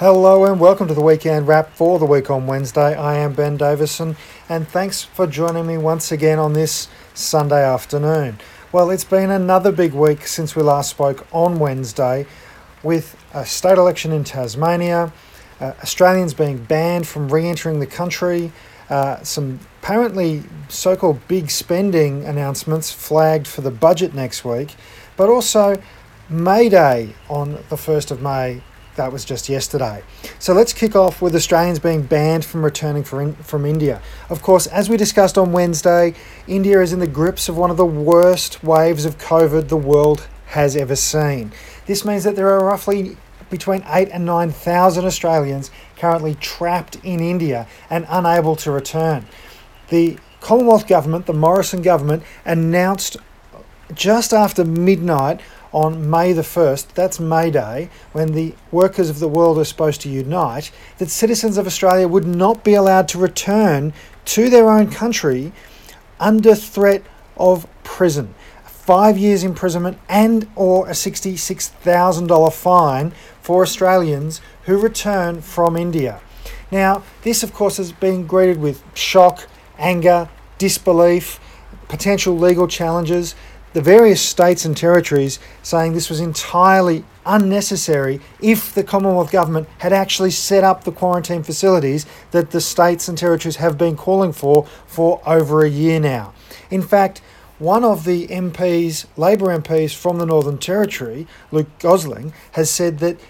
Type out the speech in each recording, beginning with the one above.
Hello and welcome to the weekend wrap for the week on Wednesday. I am Ben Davison and thanks for joining me once again on this Sunday afternoon. Well, it's been another big week since we last spoke on Wednesday with a state election in Tasmania, uh, Australians being banned from re entering the country, uh, some apparently so called big spending announcements flagged for the budget next week, but also May Day on the 1st of May that was just yesterday. So let's kick off with Australians being banned from returning in, from India. Of course, as we discussed on Wednesday, India is in the grips of one of the worst waves of COVID the world has ever seen. This means that there are roughly between 8 and 9,000 Australians currently trapped in India and unable to return. The Commonwealth government, the Morrison government, announced just after midnight on May the 1st, that's May Day, when the workers of the world are supposed to unite, that citizens of Australia would not be allowed to return to their own country under threat of prison. Five years imprisonment and or a $66,000 fine for Australians who return from India. Now, this of course has been greeted with shock, anger, disbelief, potential legal challenges the various states and territories saying this was entirely unnecessary if the Commonwealth Government had actually set up the quarantine facilities that the states and territories have been calling for for over a year now. In fact, one of the MPs, Labor MPs from the Northern Territory, Luke Gosling, has said that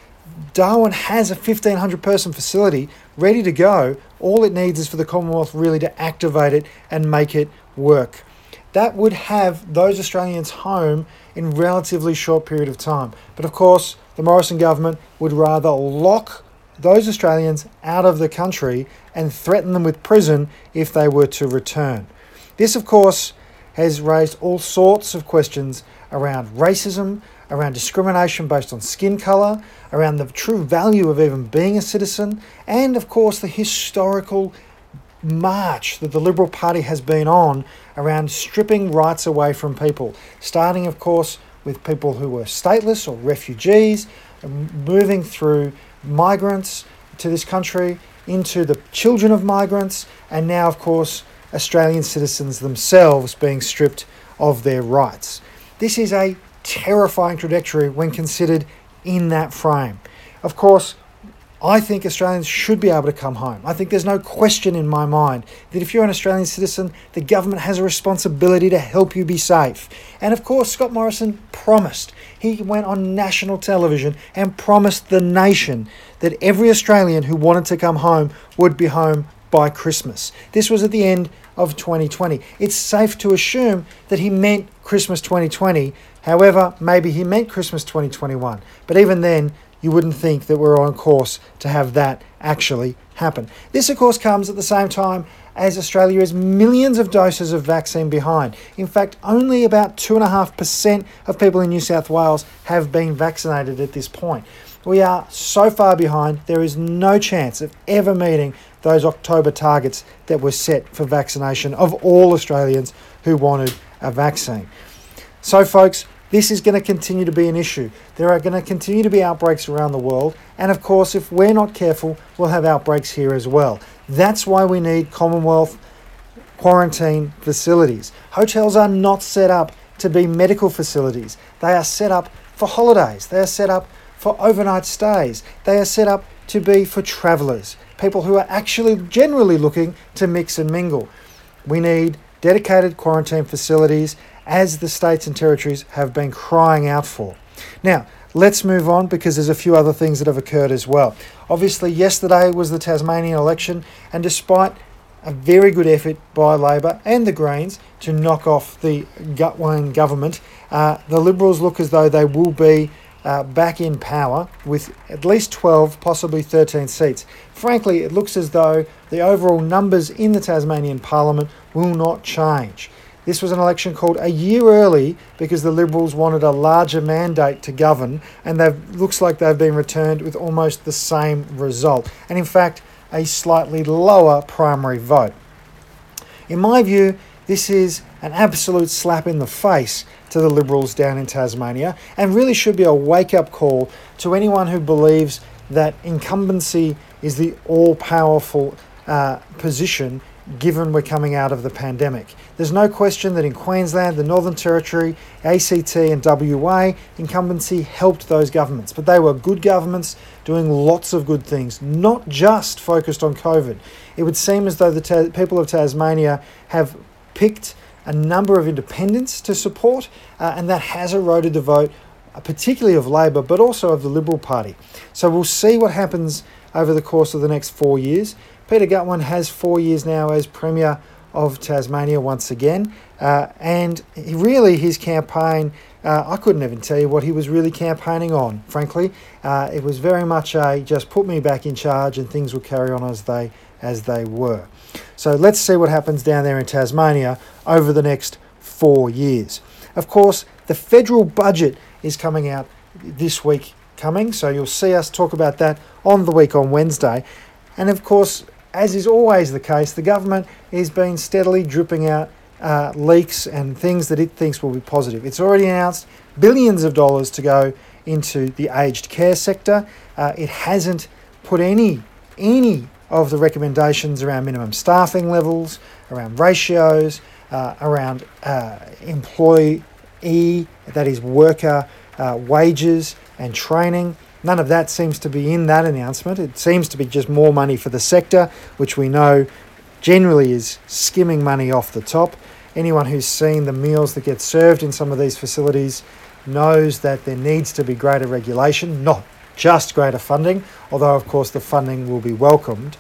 Darwin has a 1500 person facility ready to go. All it needs is for the Commonwealth really to activate it and make it work that would have those Australians home in relatively short period of time. But of course, the Morrison government would rather lock those Australians out of the country and threaten them with prison if they were to return. This, of course, has raised all sorts of questions around racism, around discrimination based on skin colour, around the true value of even being a citizen, and of course the historical march that the Liberal Party has been on around stripping rights away from people, starting, of course, with people who were stateless or refugees, moving through migrants to this country, into the children of migrants, and now, of course, Australian citizens themselves being stripped of their rights. This is a terrifying trajectory when considered in that frame. Of course, I think Australians should be able to come home. I think there's no question in my mind that if you're an Australian citizen, the government has a responsibility to help you be safe. And of course, Scott Morrison promised. He went on national television and promised the nation that every Australian who wanted to come home would be home by Christmas. This was at the end of 2020. It's safe to assume that he meant Christmas 2020. However, maybe he meant Christmas 2021. But even then, you wouldn't think that we're on course to have that actually happen. This, of course, comes at the same time as Australia is millions of doses of vaccine behind. In fact, only about 2.5% of people in New South Wales have been vaccinated at this point. We are so far behind, there is no chance of ever meeting those October targets that were set for vaccination of all Australians who wanted a vaccine. So, folks, this is going to continue to be an issue. There are going to continue to be outbreaks around the world, and of course, if we're not careful, we'll have outbreaks here as well. That's why we need Commonwealth quarantine facilities. Hotels are not set up to be medical facilities, they are set up for holidays, they are set up for overnight stays, they are set up to be for travellers, people who are actually generally looking to mix and mingle. We need dedicated quarantine facilities as the states and territories have been crying out for. Now, let's move on because there's a few other things that have occurred as well. Obviously, yesterday was the Tasmanian election, and despite a very good effort by Labor and the Greens to knock off the Gutwein government, uh, the Liberals look as though they will be uh, back in power with at least 12, possibly 13 seats. Frankly, it looks as though the overall numbers in the Tasmanian Parliament will not change. This was an election called a year early because the Liberals wanted a larger mandate to govern, and they've looks like they've been returned with almost the same result, and in fact, a slightly lower primary vote. In my view, this is an absolute slap in the face to the Liberals down in Tasmania, and really should be a wake up call to anyone who believes that incumbency is the all powerful uh, position given we're coming out of the pandemic. There's no question that in Queensland, the Northern Territory, ACT, and WA, incumbency helped those governments, but they were good governments doing lots of good things, not just focused on COVID. It would seem as though the ta- people of Tasmania have picked a number of independents to support, uh, and that has eroded the vote, uh, particularly of Labor, but also of the Liberal Party. So we'll see what happens over the course of the next four years. Peter Gutwein has four years now as Premier of Tasmania once again, uh, and he really his campaign. Uh, I couldn't even tell you what he was really campaigning on. Frankly, uh, it was very much a just put me back in charge and things will carry on as they as they were. So let's see what happens down there in Tasmania over the next four years. Of course, the federal budget is coming out this week coming, so you'll see us talk about that on the week on Wednesday. And of course, as is always the case, the government has been steadily dripping out uh, leaks and things that it thinks will be positive. It's already announced billions of dollars to go into the aged care sector. Uh, it hasn't put any any of the recommendations around minimum staffing levels, around ratios, uh, around uh, employee, that is worker uh, wages and training. None of that seems to be in that announcement. It seems to be just more money for the sector, which we know generally is skimming money off the top. Anyone who's seen the meals that get served in some of these facilities knows that there needs to be greater regulation, not just greater funding, although, of course, the funding will be welcomed.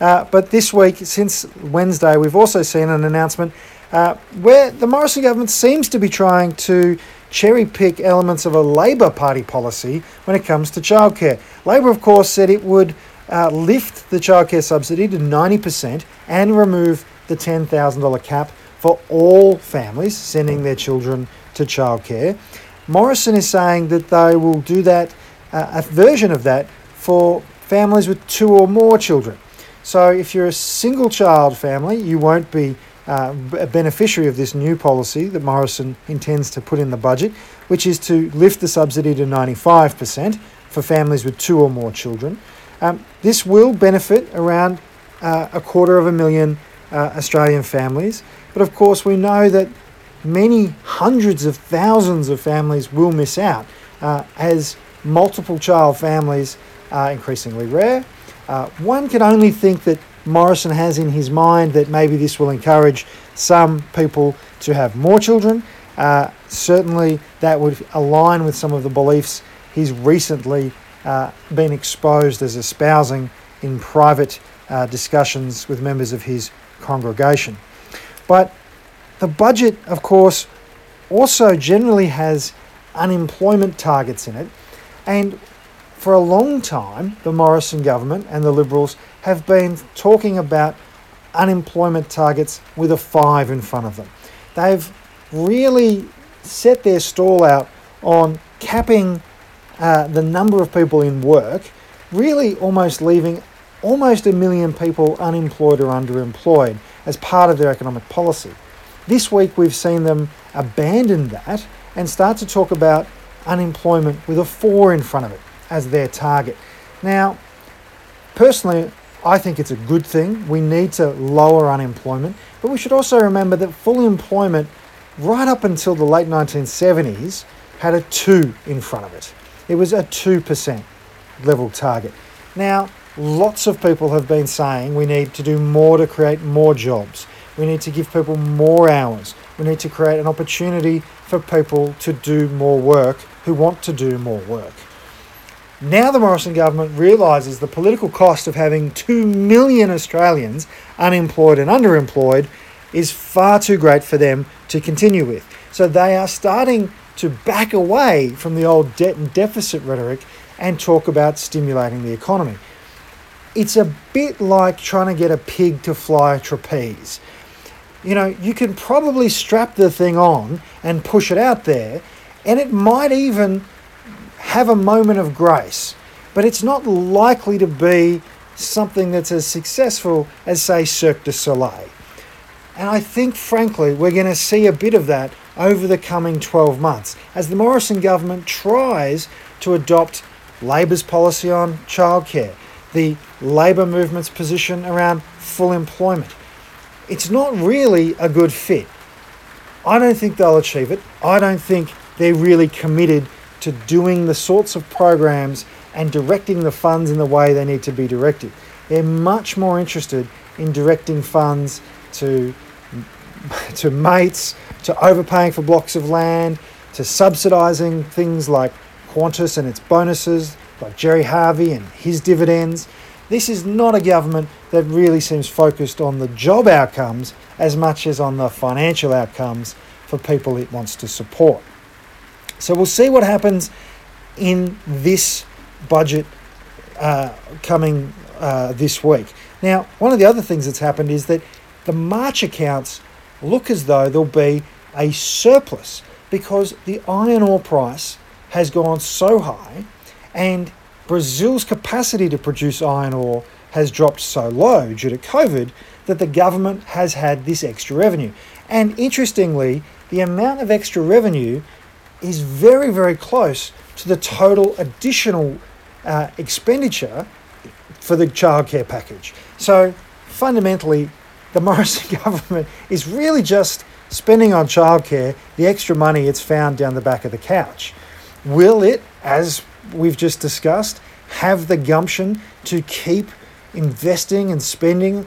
Uh, but this week, since Wednesday, we've also seen an announcement uh, where the Morrison government seems to be trying to cherry pick elements of a Labor Party policy when it comes to childcare. Labor, of course, said it would uh, lift the childcare subsidy to 90% and remove the $10,000 cap for all families sending their children to childcare. Morrison is saying that they will do that, uh, a version of that, for families with two or more children. So if you're a single child family, you won't be uh, a beneficiary of this new policy that Morrison intends to put in the budget, which is to lift the subsidy to 95% for families with two or more children. Um, this will benefit around uh, a quarter of a million uh, Australian families, but of course, we know that many hundreds of thousands of families will miss out uh, as multiple child families are increasingly rare. Uh, one can only think that Morrison has in his mind that maybe this will encourage some people to have more children. Uh, certainly, that would align with some of the beliefs he's recently uh, been exposed as espousing in private uh, discussions with members of his congregation. But the budget, of course, also generally has unemployment targets in it. And for a long time, the Morrison government and the Liberals have been talking about unemployment targets with a five in front of them. They've really set their stall out on capping uh, the number of people in work, really almost leaving almost a million people unemployed or underemployed as part of their economic policy. This week we've seen them abandon that and start to talk about unemployment with a four in front of it as their target. Now, personally, I think it's a good thing. We need to lower unemployment, but we should also remember that full employment, right up until the late 1970s, had a 2 in front of it. It was a 2% level target. Now, lots of people have been saying we need to do more to create more jobs. We need to give people more hours. We need to create an opportunity for people to do more work who want to do more work. Now the Morrison government realises the political cost of having 2 million Australians unemployed and underemployed is far too great for them to continue with. So they are starting to back away from the old debt and deficit rhetoric and talk about stimulating the economy. It's a bit like trying to get a pig to fly a trapeze. You know, you can probably strap the thing on and push it out there, and it might even have a moment of grace, but it's not likely to be something that's as successful as, say, Cirque du Soleil. And I think, frankly, we're going to see a bit of that over the coming 12 months as the Morrison government tries to adopt Labor's policy on childcare, the Labor movement's position around full employment. It's not really a good fit. I don't think they'll achieve it. I don't think they're really committed to doing the sorts of programs and directing the funds in the way they need to be directed. They're much more interested in directing funds to, to mates, to overpaying for blocks of land, to subsidising things like Qantas and its bonuses, like Gerry Harvey and his dividends. This is not a government that really seems focused on the job outcomes as much as on the financial outcomes for people it wants to support. So we'll see what happens in this budget uh, coming uh, this week. Now, one of the other things that's happened is that the March accounts look as though there'll be a surplus because the iron ore price has gone so high and Brazil's capacity to produce iron ore has dropped so low due to COVID that the government has had this extra revenue. And interestingly, the amount of extra revenue is very, very close to the total additional uh, expenditure for the childcare package. So fundamentally, the Morrison government is really just spending on childcare the extra money it's found down the back of the couch. Will it, as we've just discussed, have the gumption to keep investing and spending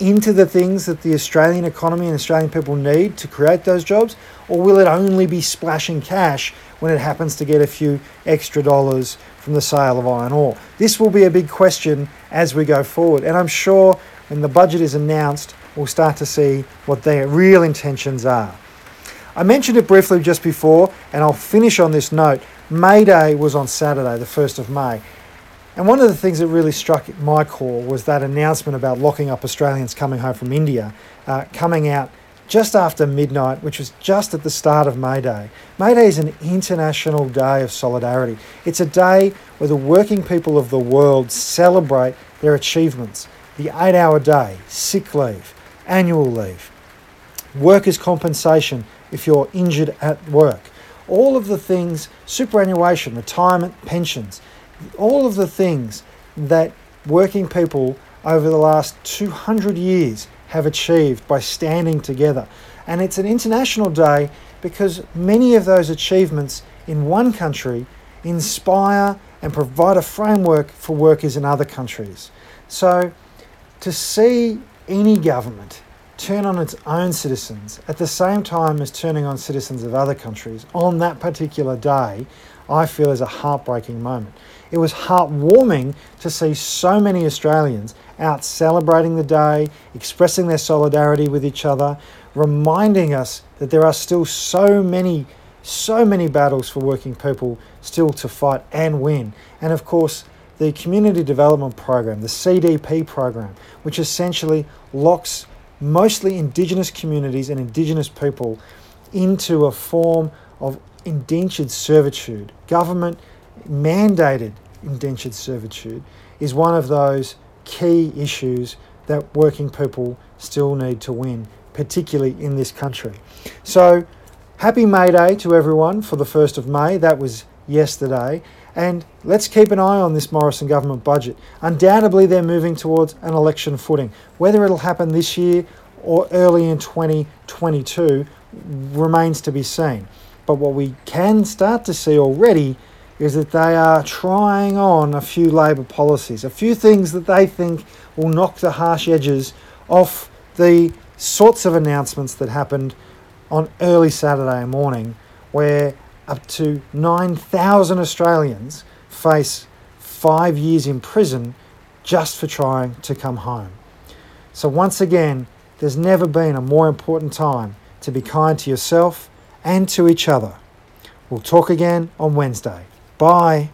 into the things that the Australian economy and Australian people need to create those jobs? Or will it only be splashing cash when it happens to get a few extra dollars from the sale of iron ore? This will be a big question as we go forward. And I'm sure when the budget is announced, we'll start to see what their real intentions are. I mentioned it briefly just before, and I'll finish on this note. May Day was on Saturday, the 1st of May. And one of the things that really struck my core was that announcement about locking up Australians coming home from India, uh, coming out just after midnight, which was just at the start of May Day. May Day is an international day of solidarity. It's a day where the working people of the world celebrate their achievements the eight hour day, sick leave, annual leave, workers' compensation if you're injured at work, all of the things, superannuation, retirement, pensions, all of the things that working people over the last 200 years have achieved by standing together. And it's an international day because many of those achievements in one country inspire and provide a framework for workers in other countries. So to see any government turn on its own citizens at the same time as turning on citizens of other countries on that particular day, I feel is a heartbreaking moment. It was heartwarming to see so many Australians out celebrating the day, expressing their solidarity with each other, reminding us that there are still so many, so many battles for working people still to fight and win. And of course, the Community Development Program, the CDP program, which essentially locks mostly Indigenous communities and Indigenous people into a form of indentured servitude. Government mandated indentured servitude is one of those key issues that working people still need to win, particularly in this country. So, happy May Day to everyone for the 1st of May. That was yesterday. And let's keep an eye on this Morrison government budget. Undoubtedly, they're moving towards an election footing. Whether it'll happen this year or early in 2022 remains to be seen. But what we can start to see already is that they are trying on a few Labor policies, a few things that they think will knock the harsh edges off the sorts of announcements that happened on early Saturday morning, where up to 9,000 Australians face five years in prison just for trying to come home. So, once again, there's never been a more important time to be kind to yourself and to each other. We'll talk again on Wednesday. Bye.